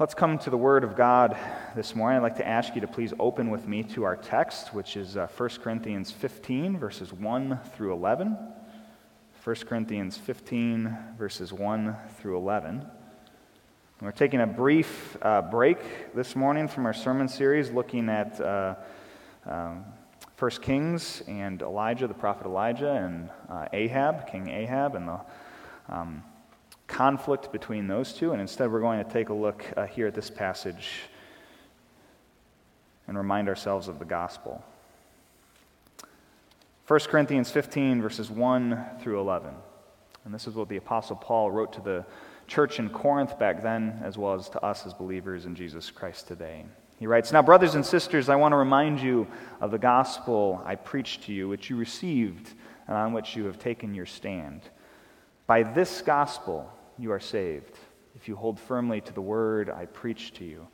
let's come to the Word of God this morning. I'd like to ask you to please open with me to our text, which is uh, 1 Corinthians 15, verses 1 through 11. 1 Corinthians 15, verses 1 through 11. we're taking a brief uh, break this morning from our sermon series looking at uh, um, 1 Kings and Elijah, the prophet Elijah, and uh, Ahab, King Ahab, and the um, conflict between those two, and instead we're going to take a look uh, here at this passage and remind ourselves of the gospel. 1 Corinthians 15, verses 1 through 11. And this is what the Apostle Paul wrote to the church in Corinth back then, as well as to us as believers in Jesus Christ today. He writes Now, brothers and sisters, I want to remind you of the gospel I preached to you, which you received and on which you have taken your stand. By this gospel, you are saved, if you hold firmly to the word I preach to you.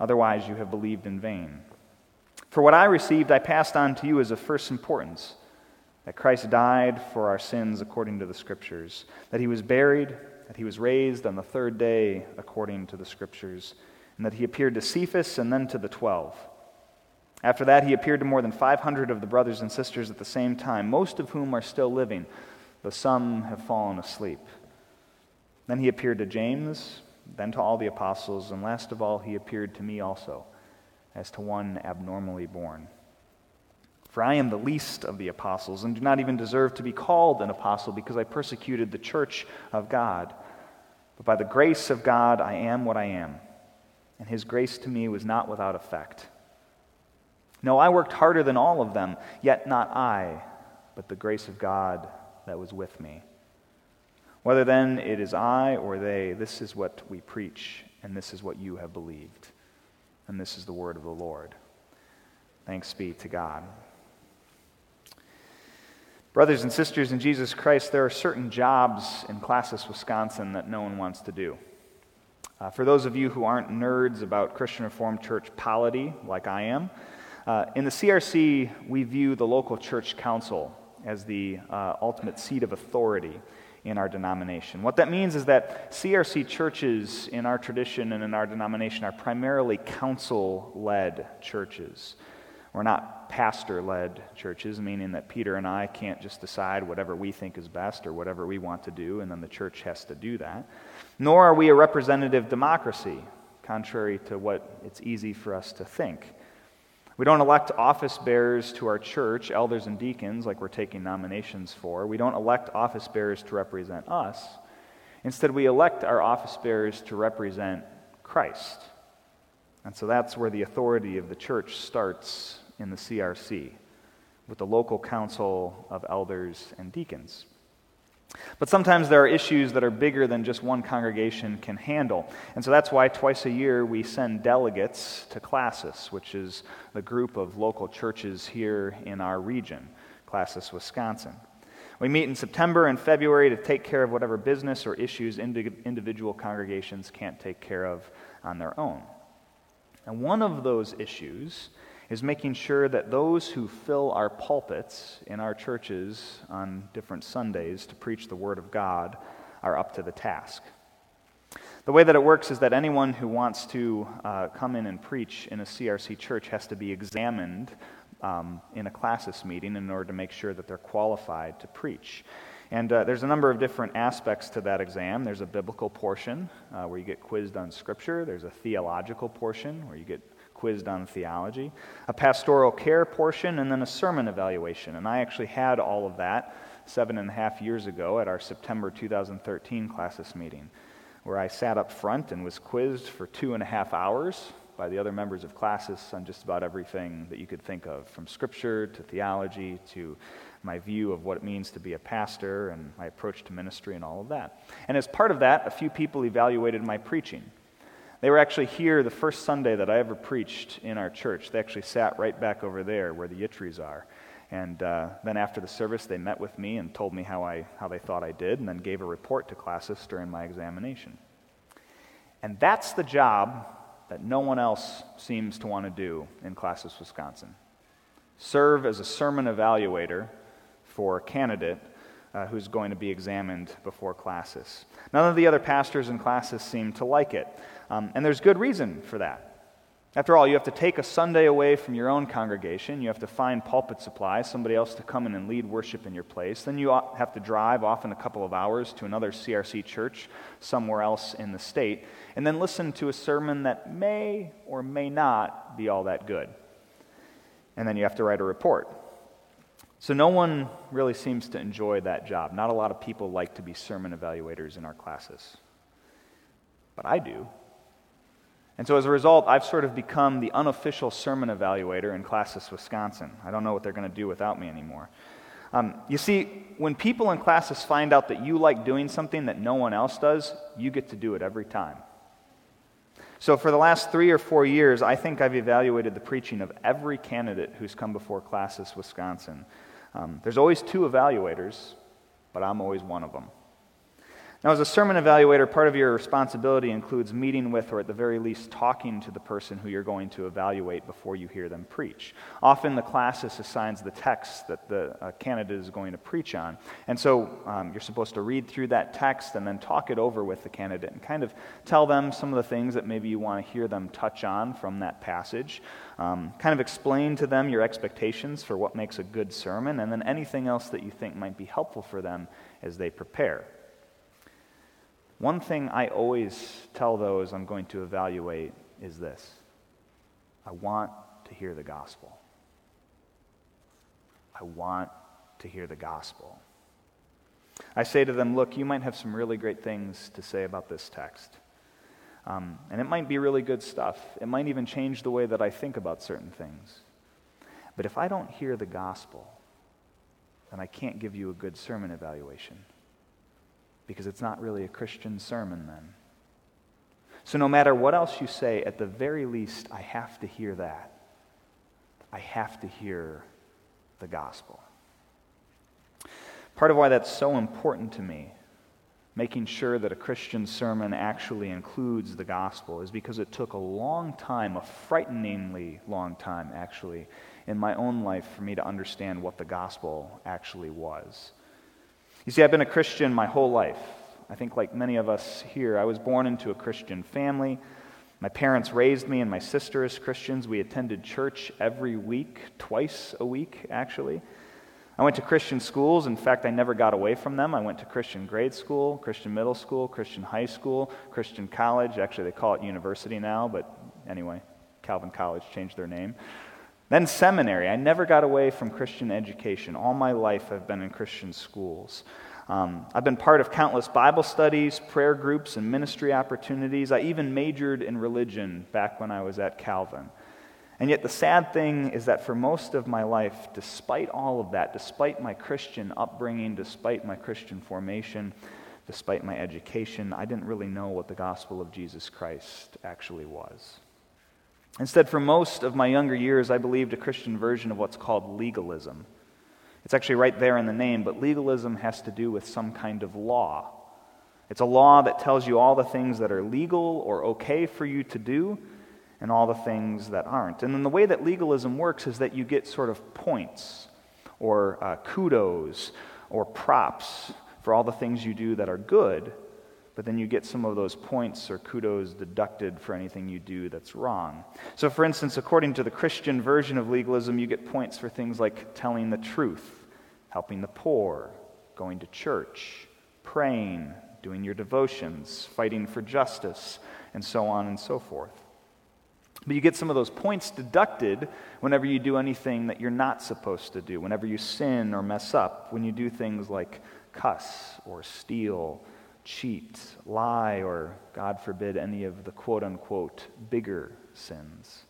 Otherwise, you have believed in vain. For what I received, I passed on to you as of first importance that Christ died for our sins according to the Scriptures, that he was buried, that he was raised on the third day according to the Scriptures, and that he appeared to Cephas and then to the twelve. After that, he appeared to more than 500 of the brothers and sisters at the same time, most of whom are still living, though some have fallen asleep. Then he appeared to James, then to all the apostles, and last of all, he appeared to me also, as to one abnormally born. For I am the least of the apostles, and do not even deserve to be called an apostle, because I persecuted the church of God. But by the grace of God, I am what I am, and his grace to me was not without effect. No, I worked harder than all of them, yet not I, but the grace of God that was with me. Whether then it is I or they, this is what we preach, and this is what you have believed. And this is the word of the Lord. Thanks be to God. Brothers and sisters in Jesus Christ, there are certain jobs in Classis, Wisconsin that no one wants to do. Uh, for those of you who aren't nerds about Christian Reformed Church polity, like I am, uh, in the CRC, we view the local church council as the uh, ultimate seat of authority in our denomination. What that means is that CRC churches in our tradition and in our denomination are primarily council led churches. We're not pastor led churches, meaning that Peter and I can't just decide whatever we think is best or whatever we want to do, and then the church has to do that. Nor are we a representative democracy, contrary to what it's easy for us to think. We don't elect office bearers to our church, elders and deacons, like we're taking nominations for. We don't elect office bearers to represent us. Instead, we elect our office bearers to represent Christ. And so that's where the authority of the church starts in the CRC, with the local council of elders and deacons. But sometimes there are issues that are bigger than just one congregation can handle. And so that's why twice a year we send delegates to Classis, which is the group of local churches here in our region, Classis, Wisconsin. We meet in September and February to take care of whatever business or issues individual congregations can't take care of on their own. And one of those issues is making sure that those who fill our pulpits in our churches on different Sundays to preach the Word of God are up to the task. The way that it works is that anyone who wants to uh, come in and preach in a CRC church has to be examined um, in a Classis meeting in order to make sure that they're qualified to preach. And uh, there's a number of different aspects to that exam. There's a biblical portion uh, where you get quizzed on Scripture, there's a theological portion where you get quizzed on theology, a pastoral care portion, and then a sermon evaluation. And I actually had all of that seven and a half years ago at our September 2013 Classis meeting, where I sat up front and was quizzed for two and a half hours by the other members of Classis on just about everything that you could think of, from scripture to theology to my view of what it means to be a pastor and my approach to ministry and all of that. And as part of that, a few people evaluated my preaching. They were actually here the first Sunday that I ever preached in our church. They actually sat right back over there where the Yitris are. And uh, then after the service, they met with me and told me how, I, how they thought I did, and then gave a report to Classis during my examination. And that's the job that no one else seems to want to do in Classis, Wisconsin. Serve as a sermon evaluator for a candidate uh, who's going to be examined before Classis. None of the other pastors in Classis seem to like it, um, and there's good reason for that. After all, you have to take a Sunday away from your own congregation. You have to find pulpit supply, somebody else to come in and lead worship in your place. Then you have to drive, often a couple of hours, to another CRC church somewhere else in the state, and then listen to a sermon that may or may not be all that good. And then you have to write a report. So no one really seems to enjoy that job. Not a lot of people like to be sermon evaluators in our Classis. But I do. And so as a result, I've sort of become the unofficial sermon evaluator in Classis Wisconsin. I don't know what they're going to do without me anymore. Um, you see, when people in classis find out that you like doing something that no one else does, you get to do it every time. So, for the last three or four years, I think I've evaluated the preaching of every candidate who's come before Classis Wisconsin. Um, there's always two evaluators, but I'm always one of them. Now, as a sermon evaluator, part of your responsibility includes meeting with, or at the very least, talking to the person who you're going to evaluate before you hear them preach. Often, the classis assigns the text that the uh, candidate is going to preach on. And so, um, you're supposed to read through that text and then talk it over with the candidate and kind of tell them some of the things that maybe you want to hear them touch on from that passage. Um, kind of explain to them your expectations for what makes a good sermon, and then anything else that you think might be helpful for them as they prepare. One thing I always tell those I'm going to evaluate is this I want to hear the gospel. I want to hear the gospel. I say to them, look, you might have some really great things to say about this text. Um, and it might be really good stuff. It might even change the way that I think about certain things. But if I don't hear the gospel, then I can't give you a good sermon evaluation because it's not really a Christian sermon then. So, no matter what else you say, at the very least, I have to hear that. I have to hear the gospel. Part of why that's so important to me, making sure that a Christian sermon actually includes the gospel, is because it took a long time, a frighteningly long time, actually, in my own life for me to understand what the gospel actually was. You see, I've been a Christian my whole life. I think, like many of us here, I was born into a Christian family. My parents raised me and my sister as Christians. We attended church every week, twice a week, actually. I went to Christian schools. In fact, I never got away from them. I went to Christian grade school, Christian middle school, Christian high school, Christian college. Actually, they call it university now, but anyway, Calvin College changed their name. Then seminary. I never got away from Christian education. All my life I've been in Christian schools. Um, I've been part of countless Bible studies, prayer groups, and ministry opportunities. I even majored in religion back when I was at Calvin. And yet, the sad thing is that for most of my life, despite all of that, despite my Christian upbringing, despite my Christian formation, despite my education, I didn't really know what the gospel of Jesus Christ actually was. Instead, for most of my younger years, I believed a Christian version of what's called legalism. It's actually right there in the name, but legalism has to do with some kind of law. It's a law that tells you all the things that are legal or okay for you to do and all the things that aren't. And then the way that legalism works is that you get sort of points or uh, kudos or props for all the things you do that are good but then you get some of those points or kudos deducted for anything you do that's wrong. So, for instance, according to the Christian version of legalism, you get points for things like telling the truth, helping the poor, going to church, praying, doing your devotions, fighting for justice, and so on and so forth. But you get some of those points deducted whenever you do anything that you're not supposed to do, whenever you sin or mess up, when you do things like cuss or steal cheat, lie, or, God forbid, any of the quote unquote bigger sins.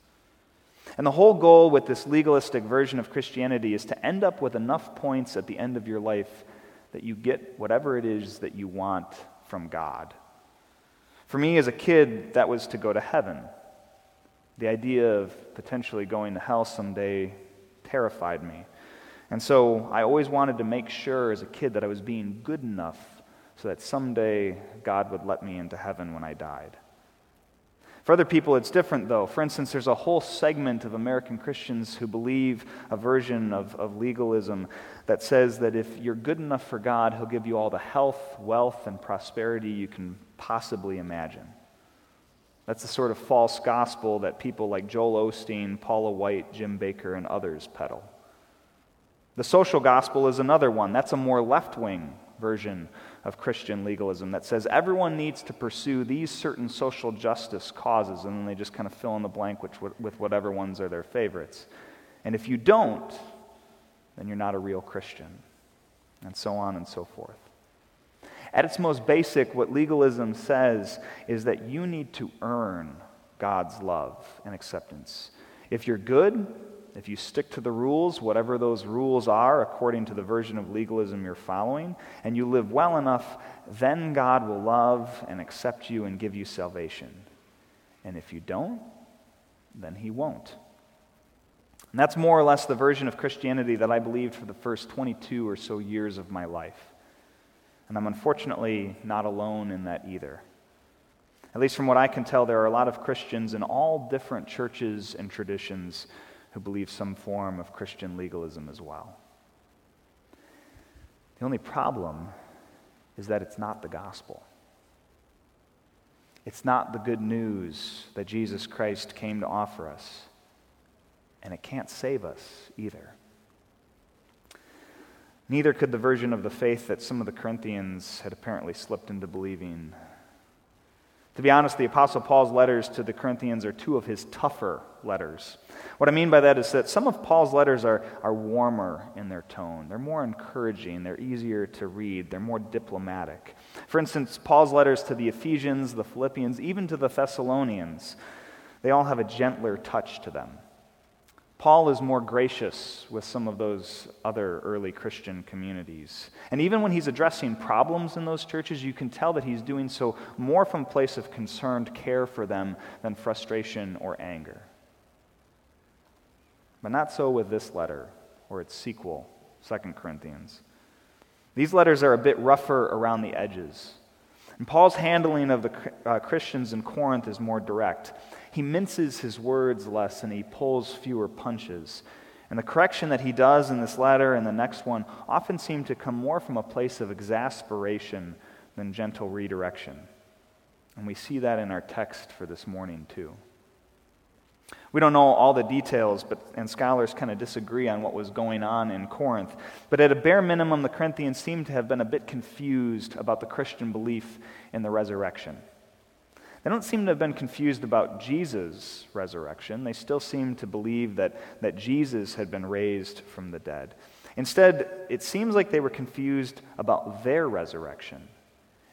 And the whole goal with this legalistic version of Christianity is to end up with enough points at the end of your life that you get whatever it is that you want from God. For me as a kid, that was to go to heaven. The idea of potentially going to hell someday terrified me. And so I always wanted to make sure as a kid that I was being good enough so that someday God would let me into heaven when I died. For other people, it's different, though. For instance, there's a whole segment of American Christians who believe a version of, of legalism that says that if you're good enough for God, He'll give you all the health, wealth, and prosperity you can possibly imagine. That's the sort of false gospel that people like Joel Osteen, Paula White, Jim Bakker, and others peddle. The social gospel is another one. That's a more left wing version of Christian legalism that says everyone needs to pursue these certain social justice causes, and then they just kind of fill in the blank with, whatever ones are their favorites. And if you don't, then you're not a real Christian, and so on and so forth. At its most basic, what legalism says is that you need to earn God's love and acceptance. If you're good, if you stick to the rules, whatever those rules are, according to the version of legalism you're following, and you live well enough, then God will love and accept you and give you salvation. And if you don't, then He won't. And that's more or less the version of Christianity that I believed for the first 22 or so years of my life. And I'm unfortunately not alone in that either. At least from what I can tell, there are a lot of Christians in all different churches and traditions who believe some form of Christian legalism as well. The only problem is that it's not the gospel. It's not the good news that Jesus Christ came to offer us, and it can't save us either. Neither could the version of the faith that some of the Corinthians had apparently slipped into believing to be honest, the Apostle Paul's letters to the Corinthians are two of his tougher letters. What I mean by that is that some of Paul's letters are, are warmer in their tone. They're more encouraging. They're easier to read. They're more diplomatic. For instance, Paul's letters to the Ephesians, the Philippians, even to the Thessalonians, they all have a gentler touch to them. Paul is more gracious with some of those other early Christian communities. And even when he's addressing problems in those churches, you can tell that he's doing so more from a place of concerned care for them than frustration or anger. But not so with this letter or its sequel, 2 Corinthians. These letters are a bit rougher around the edges. And Paul's handling of the uh, Christians in Corinth is more direct. He minces his words less and he pulls fewer punches. And the correction that he does in this letter and the next one often seem to come more from a place of exasperation than gentle redirection. And we see that in our text for this morning, too. We don't know all the details, but, and scholars kind of disagree on what was going on in Corinth. But at a bare minimum, the Corinthians seem to have been a bit confused about the Christian belief in the resurrection. They don't seem to have been confused about Jesus' resurrection. They still seem to believe that, that Jesus had been raised from the dead. Instead, it seems like they were confused about their resurrection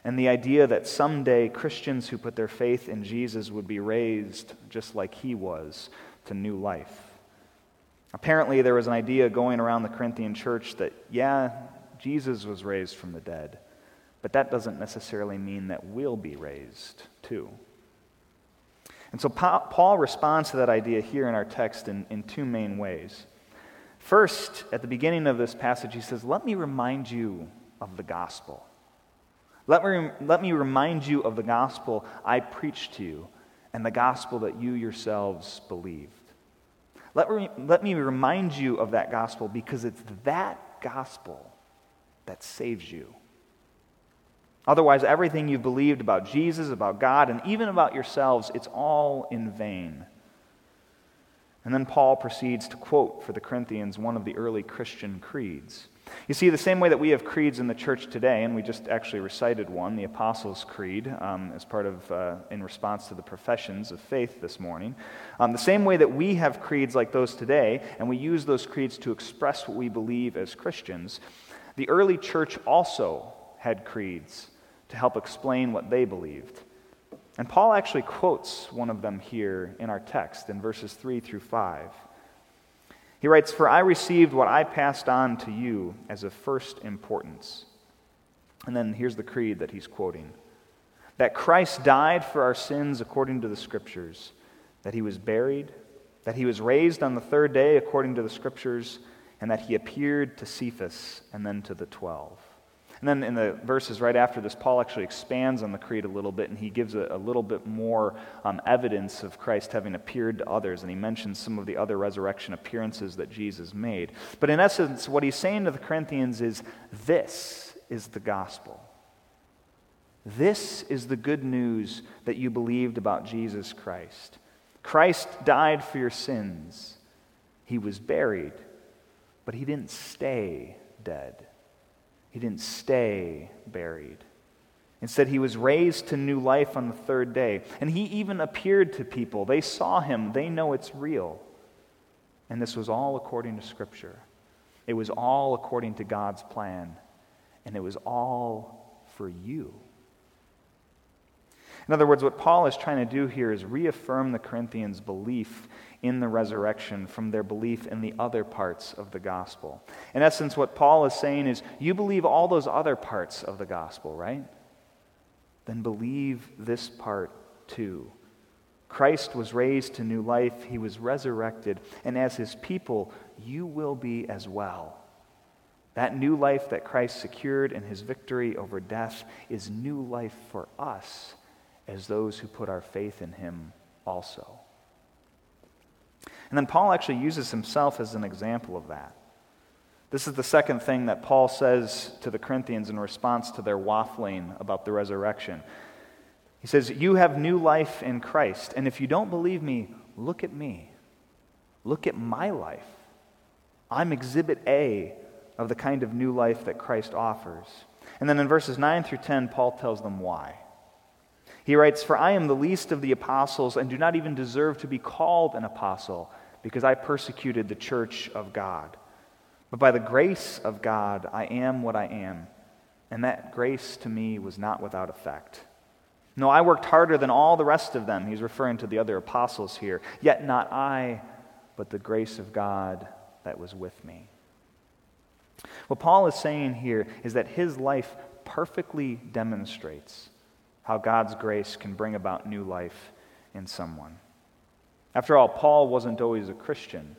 and the idea that someday Christians who put their faith in Jesus would be raised just like he was to new life. Apparently, there was an idea going around the Corinthian church that, yeah, Jesus was raised from the dead, but that doesn't necessarily mean that we'll be raised too. And so Paul responds to that idea here in our text in, in two main ways. First, at the beginning of this passage, he says, Let me remind you of the gospel. Let me, let me remind you of the gospel I preached to you and the gospel that you yourselves believed. Let, let me remind you of that gospel because it's that gospel that saves you. Otherwise, everything you've believed about Jesus, about God, and even about yourselves, it's all in vain. And then Paul proceeds to quote for the Corinthians one of the early Christian creeds. You see, the same way that we have creeds in the church today, and we just actually recited one, the Apostles' Creed, um, as part of, uh, in response to the professions of faith this morning. Um, the same way that we have creeds like those today, and we use those creeds to express what we believe as Christians, the early church also had creeds to help explain what they believed. And Paul actually quotes one of them here in our text in verses 3 through 5. He writes, For I received what I passed on to you as of first importance. And then here's the creed that he's quoting that Christ died for our sins according to the Scriptures, that he was buried, that he was raised on the third day according to the Scriptures, and that he appeared to Cephas and then to the twelve. And then in the verses right after this, Paul actually expands on the creed a little bit and he gives a, a little bit more um, evidence of Christ having appeared to others. And he mentions some of the other resurrection appearances that Jesus made. But in essence, what he's saying to the Corinthians is this is the gospel. This is the good news that you believed about Jesus Christ. Christ died for your sins. He was buried, but he didn't stay dead. He didn't stay buried. Instead, he was raised to new life on the third day. And he even appeared to people. They saw him, they know it's real. And this was all according to Scripture. It was all according to God's plan. And it was all for you. In other words, what Paul is trying to do here is reaffirm the Corinthians' belief in the resurrection from their belief in the other parts of the gospel. In essence, what Paul is saying is you believe all those other parts of the gospel, right? Then believe this part too. Christ was raised to new life, he was resurrected, and as his people, you will be as well. That new life that Christ secured in his victory over death is new life for us as those who put our faith in him also. And then Paul actually uses himself as an example of that. This is the second thing that Paul says to the Corinthians in response to their waffling about the resurrection. He says, You have new life in Christ. And if you don't believe me, look at me. Look at my life. I'm exhibit A of the kind of new life that Christ offers. And then in verses 9 through 10, Paul tells them why. He writes, For I am the least of the apostles and do not even deserve to be called an apostle because I persecuted the church of God. But by the grace of God, I am what I am. And that grace to me was not without effect. No, I worked harder than all the rest of them. He's referring to the other apostles here. Yet not I, but the grace of God that was with me. What Paul is saying here is that his life perfectly demonstrates how God's grace can bring about new life in someone. After all, Paul wasn't always a Christian.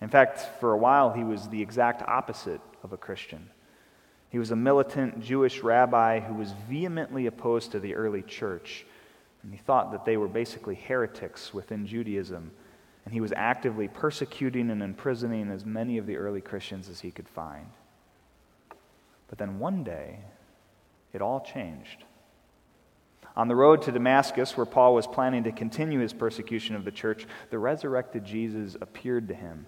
In fact, for a while, he was the exact opposite of a Christian. He was a militant Jewish rabbi who was vehemently opposed to the early church. And he thought that they were basically heretics within Judaism. And he was actively persecuting and imprisoning as many of the early Christians as he could find. But then one day, it all changed. On the road to Damascus, where Paul was planning to continue his persecution of the church, the resurrected Jesus appeared to him.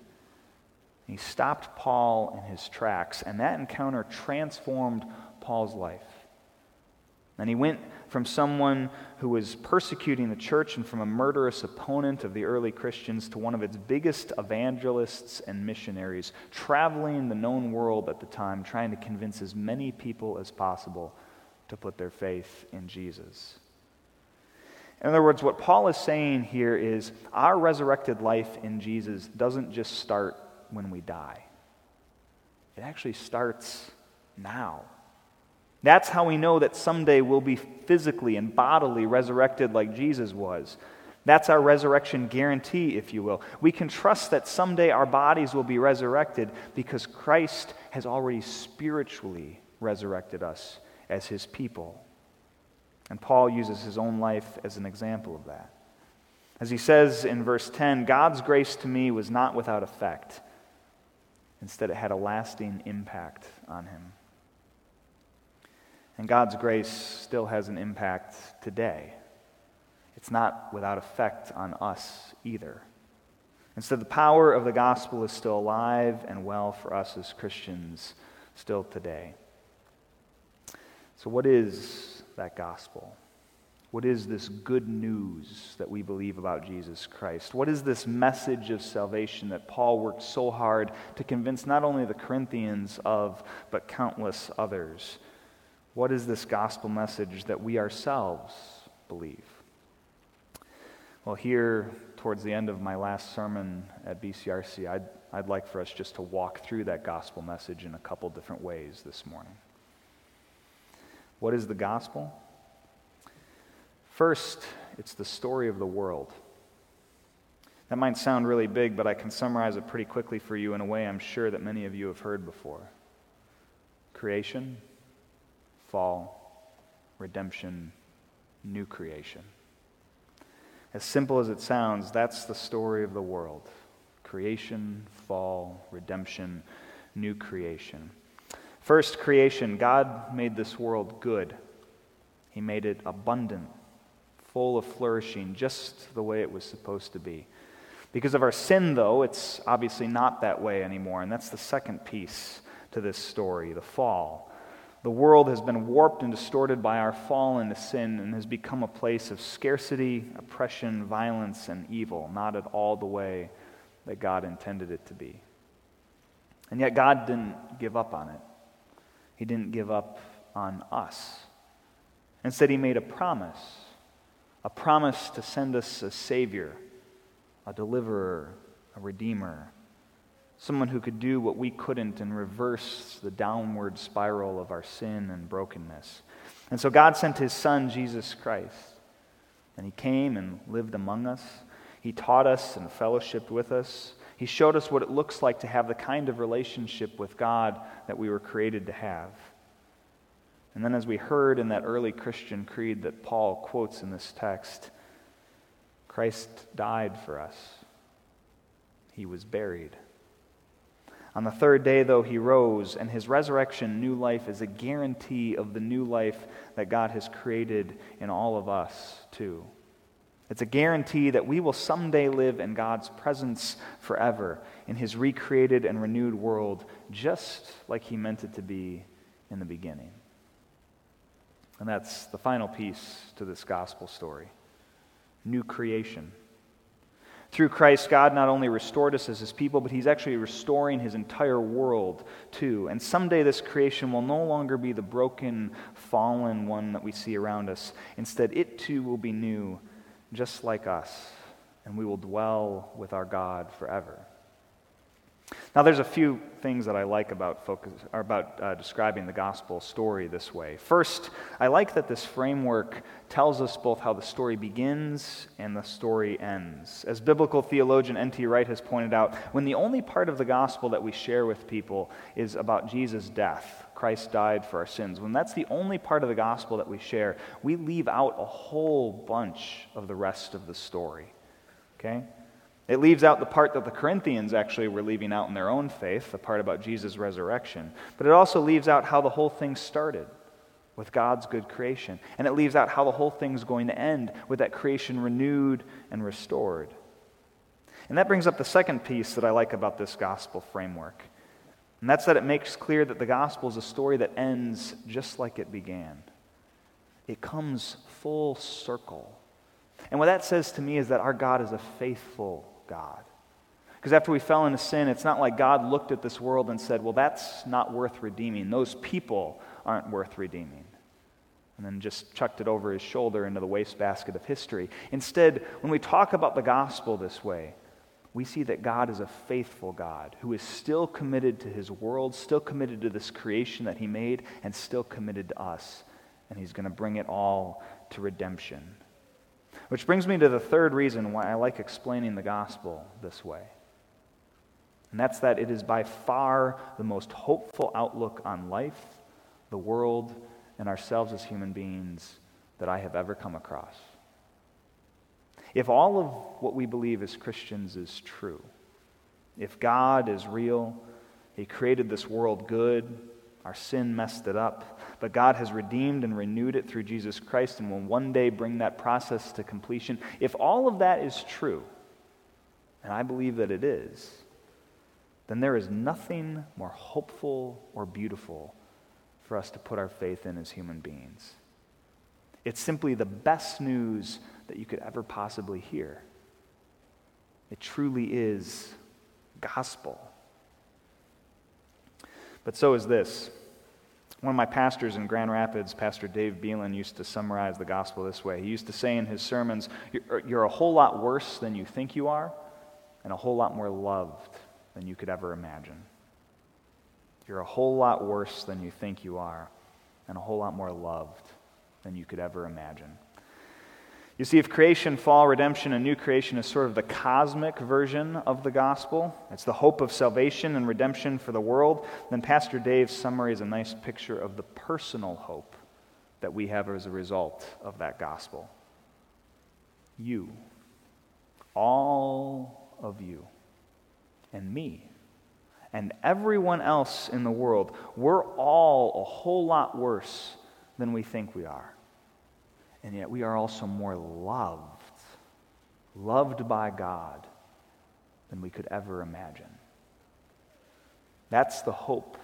He stopped Paul in his tracks, and that encounter transformed Paul's life. And he went from someone who was persecuting the church and from a murderous opponent of the early Christians to one of its biggest evangelists and missionaries, traveling the known world at the time, trying to convince as many people as possible to put their faith in Jesus. In other words, what Paul is saying here is our resurrected life in Jesus doesn't just start when we die, it actually starts now. That's how we know that someday we'll be physically and bodily resurrected like Jesus was. That's our resurrection guarantee, if you will. We can trust that someday our bodies will be resurrected because Christ has already spiritually resurrected us as his people. And Paul uses his own life as an example of that. As he says in verse 10, God's grace to me was not without effect. Instead, it had a lasting impact on him. And God's grace still has an impact today. It's not without effect on us either. Instead, the power of the gospel is still alive and well for us as Christians still today. So, what is that gospel? What is this good news that we believe about Jesus Christ? What is this message of salvation that Paul worked so hard to convince not only the Corinthians of, but countless others? What is this gospel message that we ourselves believe? Well, here, towards the end of my last sermon at BCRC, I'd, I'd like for us just to walk through that gospel message in a couple different ways this morning. What is the gospel? First, it's the story of the world. That might sound really big, but I can summarize it pretty quickly for you in a way I'm sure that many of you have heard before creation, fall, redemption, new creation. As simple as it sounds, that's the story of the world creation, fall, redemption, new creation. First, creation. God made this world good, He made it abundant, full of flourishing, just the way it was supposed to be. Because of our sin, though, it's obviously not that way anymore. And that's the second piece to this story the fall. The world has been warped and distorted by our fall into sin and has become a place of scarcity, oppression, violence, and evil, not at all the way that God intended it to be. And yet, God didn't give up on it, He didn't give up on us. Instead, He made a promise a promise to send us a Savior, a deliverer, a Redeemer someone who could do what we couldn't and reverse the downward spiral of our sin and brokenness. And so God sent his son, Jesus Christ. And he came and lived among us. He taught us and fellowshiped with us. He showed us what it looks like to have the kind of relationship with God that we were created to have. And then, as we heard in that early Christian creed that Paul quotes in this text, Christ died for us. He was buried. On the third day, though, he rose, and his resurrection, new life, is a guarantee of the new life that God has created in all of us, too. It's a guarantee that we will someday live in God's presence forever, in his recreated and renewed world, just like he meant it to be in the beginning. And that's the final piece to this gospel story new creation. Through Christ, God not only restored us as his people, but he's actually restoring his entire world too. And someday this creation will no longer be the broken, fallen one that we see around us. Instead, it too will be new, just like us, and we will dwell with our God forever. Now, there's a few things that I like about, focus, about uh, describing the gospel story this way. First, I like that this framework tells us both how the story begins and the story ends. As biblical theologian N.T. Wright has pointed out, when the only part of the gospel that we share with people is about Jesus' death, Christ died for our sins, when that's the only part of the gospel that we share, we leave out a whole bunch of the rest of the story. Okay? It leaves out the part that the Corinthians actually were leaving out in their own faith, the part about Jesus' resurrection. But it also leaves out how the whole thing started with God's good creation. And it leaves out how the whole thing's going to end with that creation renewed and restored. And that brings up the second piece that I like about this gospel framework. And that's that it makes clear that the gospel is a story that ends just like it began. It comes full circle. And what that says to me is that our God is a faithful God. Because after we fell into sin, it's not like God looked at this world and said, well, that's not worth redeeming. Those people aren't worth redeeming. And then just chucked it over his shoulder into the wastebasket of history. Instead, when we talk about the gospel this way, we see that God is a faithful God who is still committed to his world, still committed to this creation that he made, and still committed to us. And he's going to bring it all to redemption. Which brings me to the third reason why I like explaining the gospel this way. And that's that it is by far the most hopeful outlook on life, the world, and ourselves as human beings that I have ever come across. If all of what we believe as Christians is true, if God is real, He created this world good, our sin messed it up, but God has redeemed and renewed it through Jesus Christ and will one day bring that process to completion. If all of that is true, and I believe that it is, then there is nothing more hopeful or beautiful for us to put our faith in as human beings. It's simply the best news that you could ever possibly hear. It truly is gospel. But so is this. One of my pastors in Grand Rapids, Pastor Dave Beelen, used to summarize the gospel this way. He used to say in his sermons, You're, you're a whole lot worse than you think you are, and a whole lot more loved than you could ever imagine. You're a whole lot worse than you think you are, and a whole lot more loved than you could ever imagine. You see, if creation, fall, redemption, and new creation is sort of the cosmic version of the gospel, it's the hope of salvation and redemption for the world, then Pastor Dave's summary is a nice picture of the personal hope that we have as a result of that gospel? You. All of you. And me. And everyone else in the world. We're all a whole lot worse than we think we are. And yet we are also more loved, loved by God than we could ever imagine. That's the hope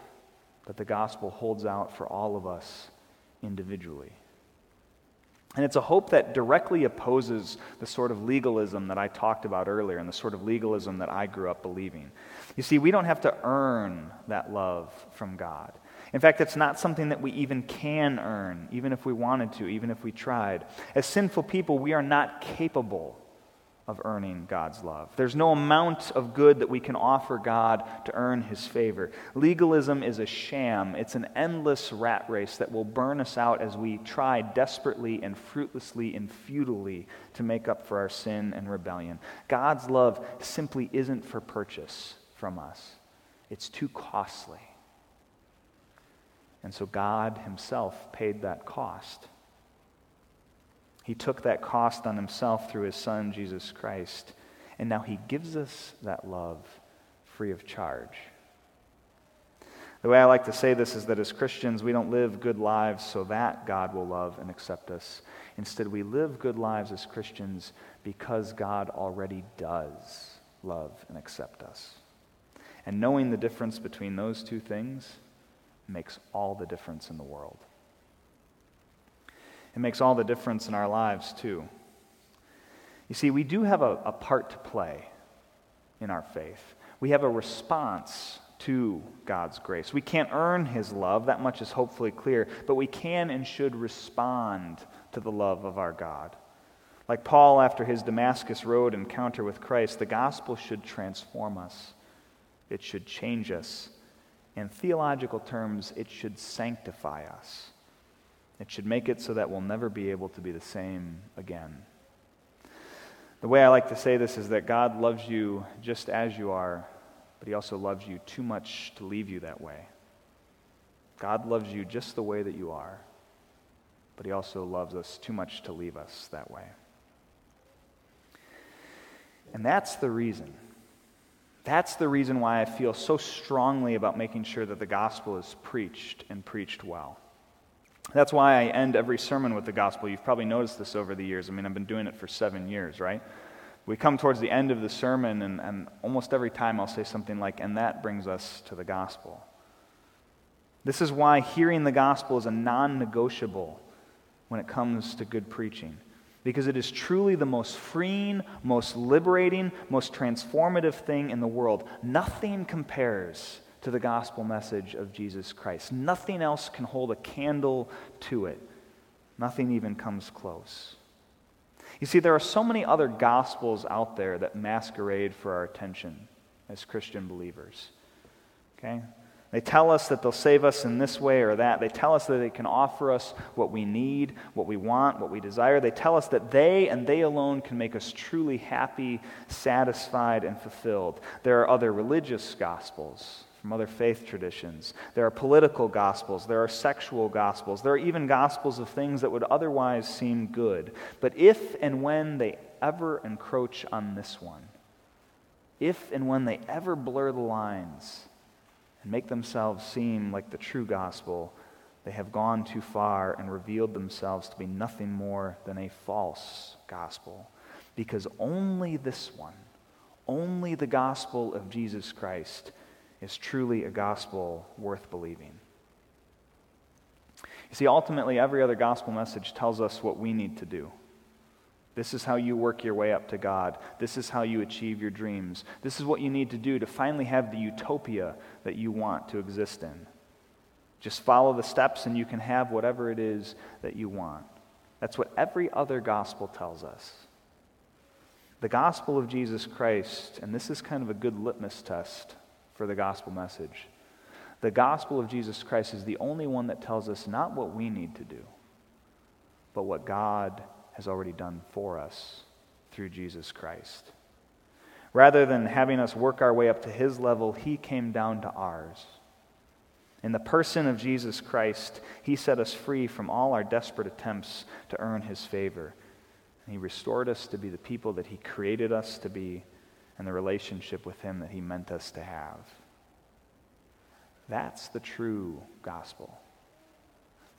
that the gospel holds out for all of us individually. And it's a hope that directly opposes the sort of legalism that I talked about earlier and the sort of legalism that I grew up believing. You see, we don't have to earn that love from God. In fact, it's not something that we even can earn, even if we wanted to, even if we tried. As sinful people, we are not capable of earning God's love. There's no amount of good that we can offer God to earn his favor. Legalism is a sham, it's an endless rat race that will burn us out as we try desperately and fruitlessly and futilely to make up for our sin and rebellion. God's love simply isn't for purchase from us, it's too costly. And so God himself paid that cost. He took that cost on himself through his son, Jesus Christ. And now he gives us that love free of charge. The way I like to say this is that as Christians, we don't live good lives so that God will love and accept us. Instead, we live good lives as Christians because God already does love and accept us. And knowing the difference between those two things makes all the difference in the world. It makes all the difference in our lives, too. You see, we do have a, a part to play in our faith. We have a response to God's grace. We can't earn His love, that much is hopefully clear, but we can and should respond to the love of our God. Like Paul after his Damascus Road encounter with Christ, the gospel should transform us, it should change us. In theological terms, it should sanctify us. It should make it so that we'll never be able to be the same again. The way I like to say this is that God loves you just as you are, but He also loves you too much to leave you that way. God loves you just the way that you are, but He also loves us too much to leave us that way. And that's the reason. That's the reason why I feel so strongly about making sure that the gospel is preached and preached well. That's why I end every sermon with the gospel. You've probably noticed this over the years. I mean, I've been doing it for seven years, right? We come towards the end of the sermon, and, and almost every time I'll say something like, and that brings us to the gospel. This is why hearing the gospel is a non negotiable when it comes to good preaching. Because it is truly the most freeing, most liberating, most transformative thing in the world. Nothing compares to the gospel message of Jesus Christ. Nothing else can hold a candle to it. Nothing even comes close. You see, there are so many other gospels out there that masquerade for our attention as Christian believers. Okay? They tell us that they'll save us in this way or that. They tell us that they can offer us what we need, what we want, what we desire. They tell us that they and they alone can make us truly happy, satisfied, and fulfilled. There are other religious gospels from other faith traditions. There are political gospels, there are sexual gospels, there are even gospels of things that would otherwise seem good. But if and when they ever encroach on this one, if and when they ever blur the lines and make themselves seem like the true gospel, they have gone too far and revealed themselves to be nothing more than a false gospel. Because only this one, only the gospel of Jesus Christ, is truly a gospel worth believing. You see, ultimately, every other gospel message tells us what we need to do. This is how you work your way up to God. This is how you achieve your dreams. This is what you need to do to finally have the utopia that you want to exist in. Just follow the steps and you can have whatever it is that you want. That's what every other gospel tells us. The gospel of Jesus Christ, and this is kind of a good litmus test for the gospel message. The gospel of Jesus Christ is the only one that tells us not what we need to do, but what God has already done for us through Jesus Christ. Rather than having us work our way up to his level, he came down to ours. In the person of Jesus Christ, he set us free from all our desperate attempts to earn his favor. And he restored us to be the people that he created us to be and the relationship with him that he meant us to have. That's the true gospel.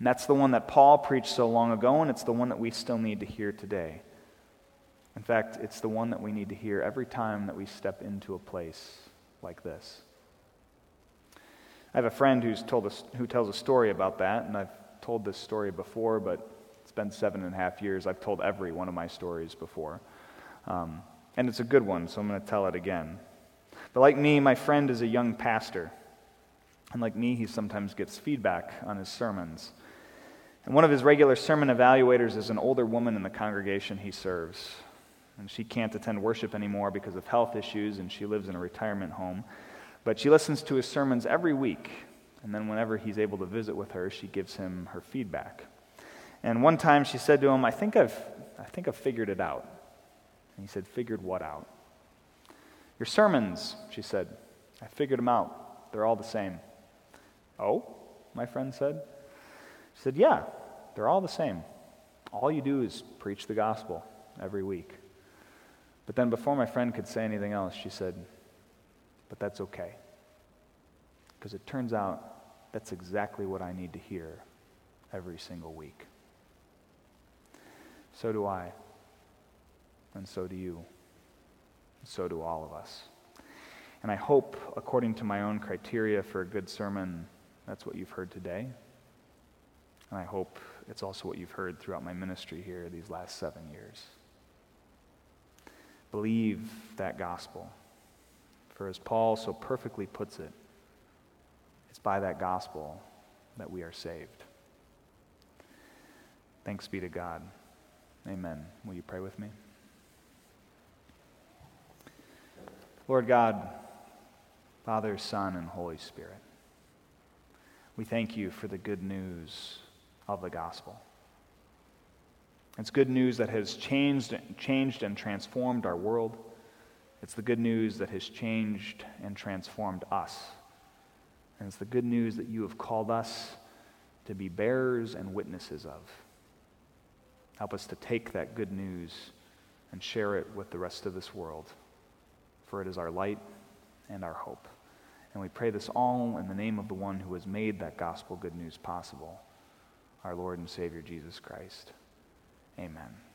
And that's the one that Paul preached so long ago, and it's the one that we still need to hear today. In fact, it's the one that we need to hear every time that we step into a place like this. I have a friend who's told who tells a story about that, and I've told this story before, but it's been seven and a half years. I've told every one of my stories before. Um, and it's a good one, so I'm going to tell it again. But like me, my friend is a young pastor. And like me, he sometimes gets feedback on his sermons. And one of his regular sermon evaluators is an older woman in the congregation he serves. And she can't attend worship anymore because of health issues, and she lives in a retirement home. But she listens to his sermons every week, and then whenever he's able to visit with her, she gives him her feedback. And one time she said to him, I think I've, I think I've figured it out. And he said, Figured what out? Your sermons, she said. I figured them out. They're all the same. Oh? My friend said. She said, Yeah, they're all the same. All you do is preach the gospel every week. But then, before my friend could say anything else, she said, but that's okay. Because it turns out that's exactly what I need to hear every single week. So do I. And so do you. And so do all of us. And I hope, according to my own criteria for a good sermon, that's what you've heard today. And I hope it's also what you've heard throughout my ministry here these last seven years. Believe that gospel. For as Paul so perfectly puts it, it's by that gospel that we are saved. Thanks be to God. Amen. Will you pray with me? Lord God, Father, Son, and Holy Spirit, we thank you for the good news of the gospel. It's good news that has changed, changed and transformed our world. It's the good news that has changed and transformed us. And it's the good news that you have called us to be bearers and witnesses of. Help us to take that good news and share it with the rest of this world, for it is our light and our hope. And we pray this all in the name of the one who has made that gospel good news possible, our Lord and Savior Jesus Christ. Amen.